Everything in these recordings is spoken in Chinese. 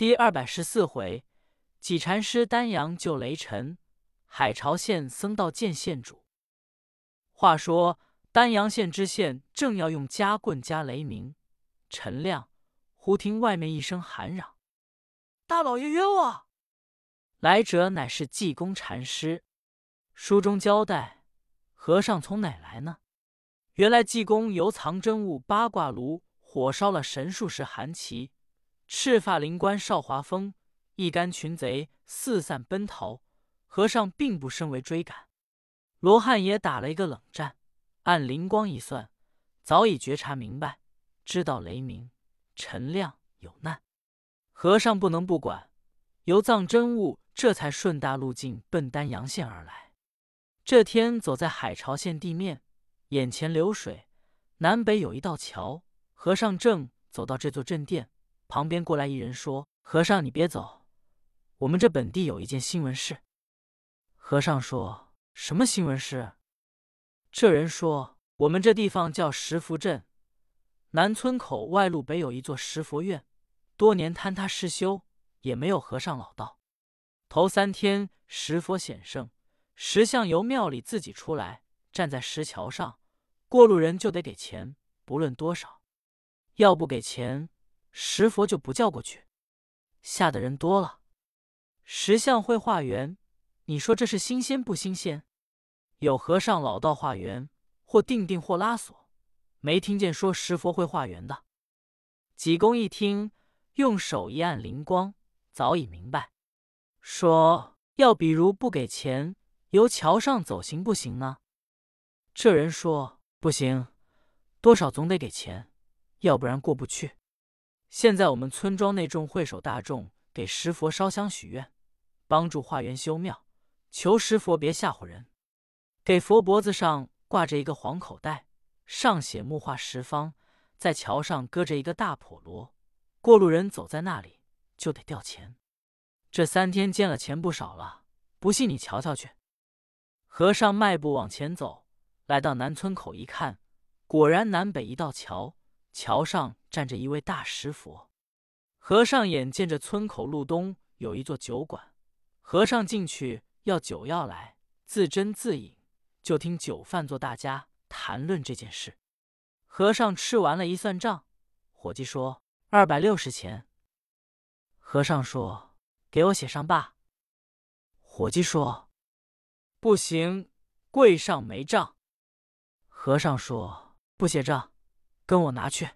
第二百十四回，几禅师丹阳救雷神，海潮县僧道见县主。话说丹阳县知县正要用夹棍夹雷鸣，陈亮忽听外面一声喊嚷：“大老爷冤枉！”来者乃是济公禅师。书中交代，和尚从哪来呢？原来济公由藏真物八卦炉火烧了神术士韩琦。赤发灵官邵华峰，一干群贼四散奔逃，和尚并不身为追赶。罗汉也打了一个冷战，按灵光一算，早已觉察明白，知道雷鸣陈亮有难，和尚不能不管，由藏真悟这才顺大路径奔丹阳县而来。这天走在海潮县地面，眼前流水，南北有一道桥，和尚正走到这座镇殿。旁边过来一人说：“和尚，你别走，我们这本地有一件新闻事。”和尚说：“什么新闻事？”这人说：“我们这地方叫石佛镇，南村口外路北有一座石佛院，多年坍塌失修，也没有和尚老道。头三天石佛显圣，石像由庙里自己出来，站在石桥上，过路人就得给钱，不论多少，要不给钱。”石佛就不叫过去，吓的人多了。石像会化缘，你说这是新鲜不新鲜？有和尚老道化缘，或定定或拉锁，没听见说石佛会化缘的。济公一听，用手一按灵光，早已明白，说要比如不给钱，由桥上走行不行呢？这人说不行，多少总得给钱，要不然过不去。现在我们村庄内众会首大众，给石佛烧香许愿，帮助化缘修庙，求石佛别吓唬人。给佛脖子上挂着一个黄口袋，上写木化十方，在桥上搁着一个大婆罗，过路人走在那里就得掉钱。这三天见了钱不少了，不信你瞧瞧去。和尚迈步往前走，来到南村口一看，果然南北一道桥。桥上站着一位大石佛，和尚眼见着村口路东有一座酒馆，和尚进去要酒要来，自斟自饮，就听酒饭做大家谈论这件事。和尚吃完了，一算账，伙计说二百六十钱。和尚说：“给我写上吧。”伙计说：“不行，柜上没账。”和尚说：“不写账。”跟我拿去。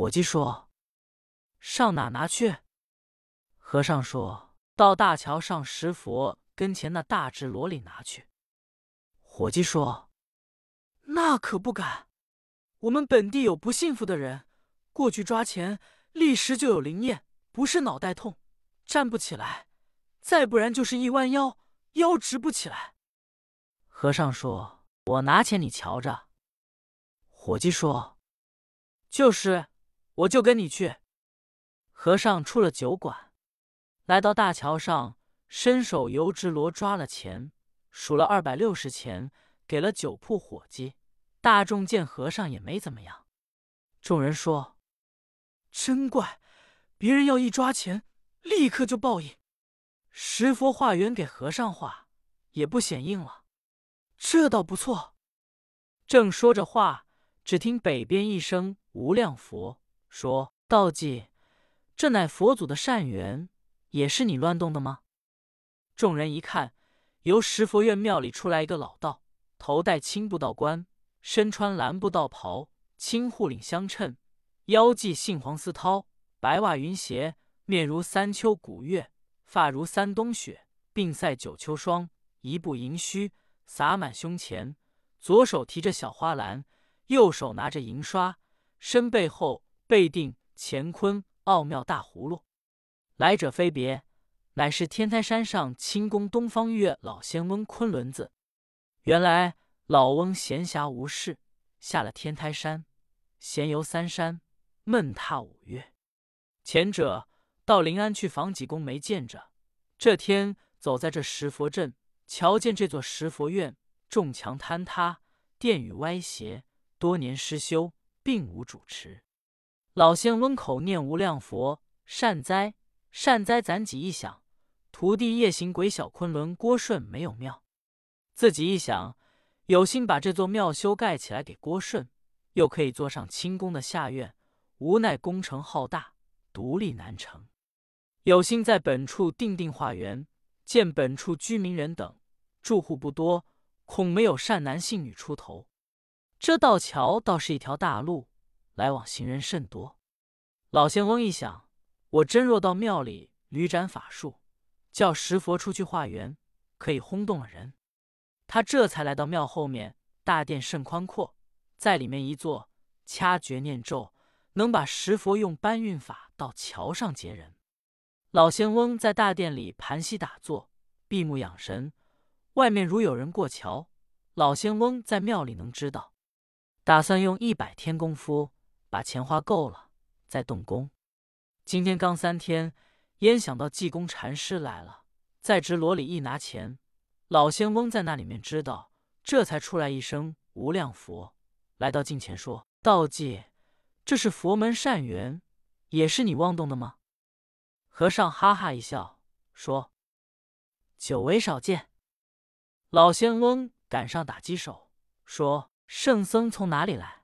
伙计说：“上哪拿去？”和尚说：“到大桥上石佛跟前那大智罗里拿去。”伙计说：“那可不敢。我们本地有不幸福的人，过去抓钱，立时就有灵验，不是脑袋痛，站不起来；再不然就是一弯腰，腰直不起来。”和尚说：“我拿钱，你瞧着。”伙计说：“就是，我就跟你去。”和尚出了酒馆，来到大桥上，伸手由直罗抓了钱，数了二百六十钱，给了酒铺伙计。大众见和尚也没怎么样，众人说：“真怪，别人要一抓钱，立刻就报应。石佛化缘给和尚化，也不显应了，这倒不错。”正说着话。只听北边一声“无量佛”，说道：“济，这乃佛祖的善缘，也是你乱动的吗？”众人一看，由石佛院庙里出来一个老道，头戴青布道冠，身穿蓝布道袍，青护领相衬，腰系杏黄丝绦，白袜云鞋，面如三秋古月，发如三冬雪，鬓赛九秋霜，一步银须洒满胸前，左手提着小花篮。右手拿着银刷，身背后背定乾坤奥妙大葫芦。来者非别，乃是天台山上清宫东方月老仙翁昆仑子。原来老翁闲暇无事，下了天台山，闲游三山，闷踏五岳。前者到临安去访几公，没见着。这天走在这石佛镇，瞧见这座石佛院，重墙坍塌，殿宇歪斜。多年失修，并无主持。老仙温口念无量佛，善哉善哉！咱己一想，徒弟夜行鬼小昆仑郭顺没有庙，自己一想，有心把这座庙修盖起来给郭顺，又可以做上清宫的下院，无奈工程浩大，独立难成。有心在本处定定化缘，见本处居民人等住户不多，恐没有善男信女出头。这道桥倒是一条大路，来往行人甚多。老仙翁一想，我真若到庙里屡展法术，叫石佛出去化缘，可以轰动了人。他这才来到庙后面，大殿甚宽阔，在里面一坐，掐诀念咒，能把石佛用搬运法到桥上接人。老仙翁在大殿里盘膝打坐，闭目养神。外面如有人过桥，老仙翁在庙里能知道。打算用一百天功夫把钱花够了。再动工，今天刚三天，焉想到济公禅师来了，在直罗里一拿钱，老仙翁在那里面知道，这才出来一声无量佛，来到近前说：“道济，这是佛门善缘，也是你妄动的吗？”和尚哈哈一笑，说：“久违少见。”老仙翁赶上打击手，说：“圣僧从哪里来？”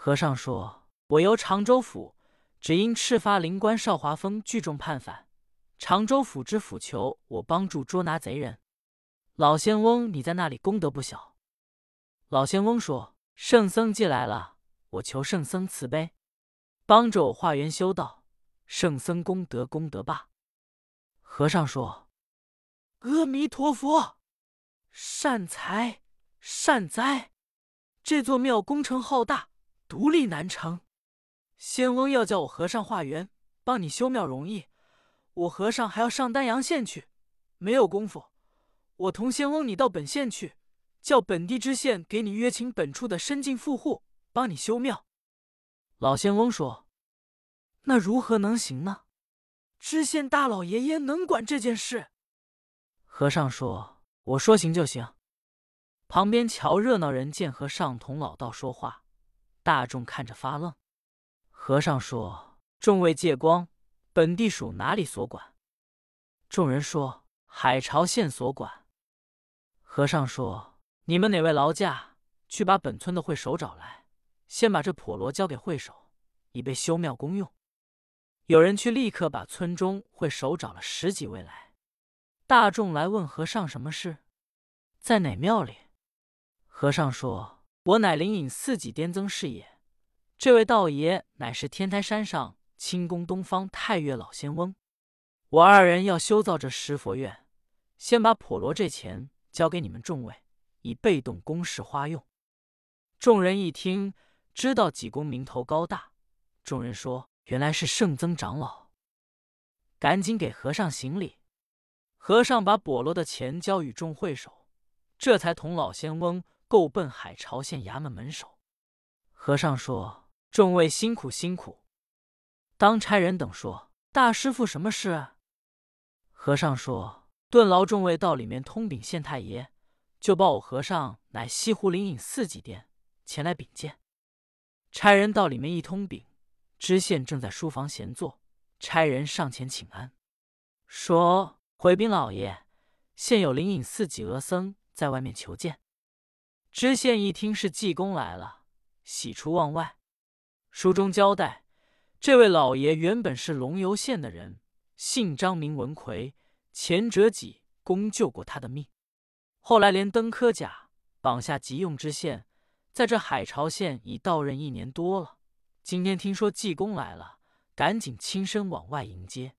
和尚说。我由常州府，只因赤发灵官邵华峰聚众叛反，常州府知府求我帮助捉拿贼人。老仙翁，你在那里功德不小。老仙翁说：“圣僧既来了，我求圣僧慈悲，帮着我化缘修道。圣僧功德功德罢。”和尚说：“阿弥陀佛，善财善哉！这座庙工程浩大，独立难成。”仙翁要叫我和尚化缘，帮你修庙容易。我和尚还要上丹阳县去，没有功夫。我同仙翁你到本县去，叫本地知县给你约请本处的深进富户，帮你修庙。老仙翁说：“那如何能行呢？知县大老爷爷能管这件事？”和尚说：“我说行就行。”旁边瞧热闹人见和尚同老道说话，大众看着发愣。和尚说：“众位借光，本地属哪里所管？”众人说：“海潮县所管。”和尚说：“你们哪位劳驾，去把本村的会首找来，先把这婆罗交给会首，以备修庙公用。”有人去，立刻把村中会首找了十几位来。大众来问和尚什么事，在哪庙里？和尚说：“我乃灵隐寺己颠增是也。”这位道爷乃是天台山上清宫东方太岳老仙翁，我二人要修造这石佛院，先把婆罗这钱交给你们众位，以被动公事花用。众人一听，知道济公名头高大。众人说：“原来是圣僧长老。”赶紧给和尚行礼。和尚把婆罗的钱交与众会首，这才同老仙翁够奔海潮县衙门门首。和尚说。众位辛苦辛苦。当差人等说：“大师傅什么事？”和尚说：“顿劳众位到里面通禀县太爷，就报我和尚乃西湖灵隐寺几殿前来禀见。”差人到里面一通禀，知县正在书房闲坐，差人上前请安，说：“回禀老爷，现有灵隐寺几额僧在外面求见。”知县一听是济公来了，喜出望外。书中交代，这位老爷原本是龙游县的人，姓张名文奎，前者济公救过他的命，后来连登科甲，绑下急用知县，在这海潮县已到任一年多了。今天听说济公来了，赶紧亲身往外迎接。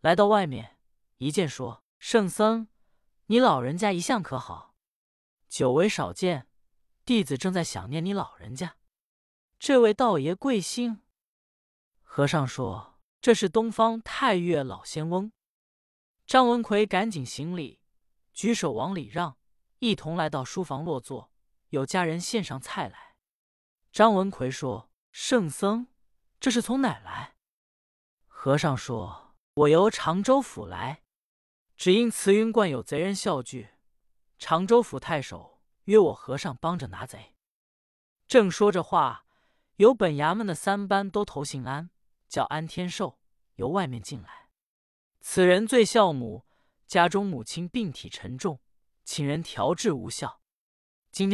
来到外面，一见说：“圣僧，你老人家一向可好？久违少见，弟子正在想念你老人家。”这位道爷贵姓？和尚说：“这是东方太岳老仙翁。”张文奎赶紧行礼，举手往里让，一同来到书房落座。有家人献上菜来。张文奎说：“圣僧，这是从哪来？”和尚说：“我由常州府来，只因慈云观有贼人笑聚，常州府太守约我和尚帮着拿贼。”正说着话。有本衙门的三班都投姓安，叫安天寿；由外面进来。此人最孝母，家中母亲病体沉重，请人调治无效。今天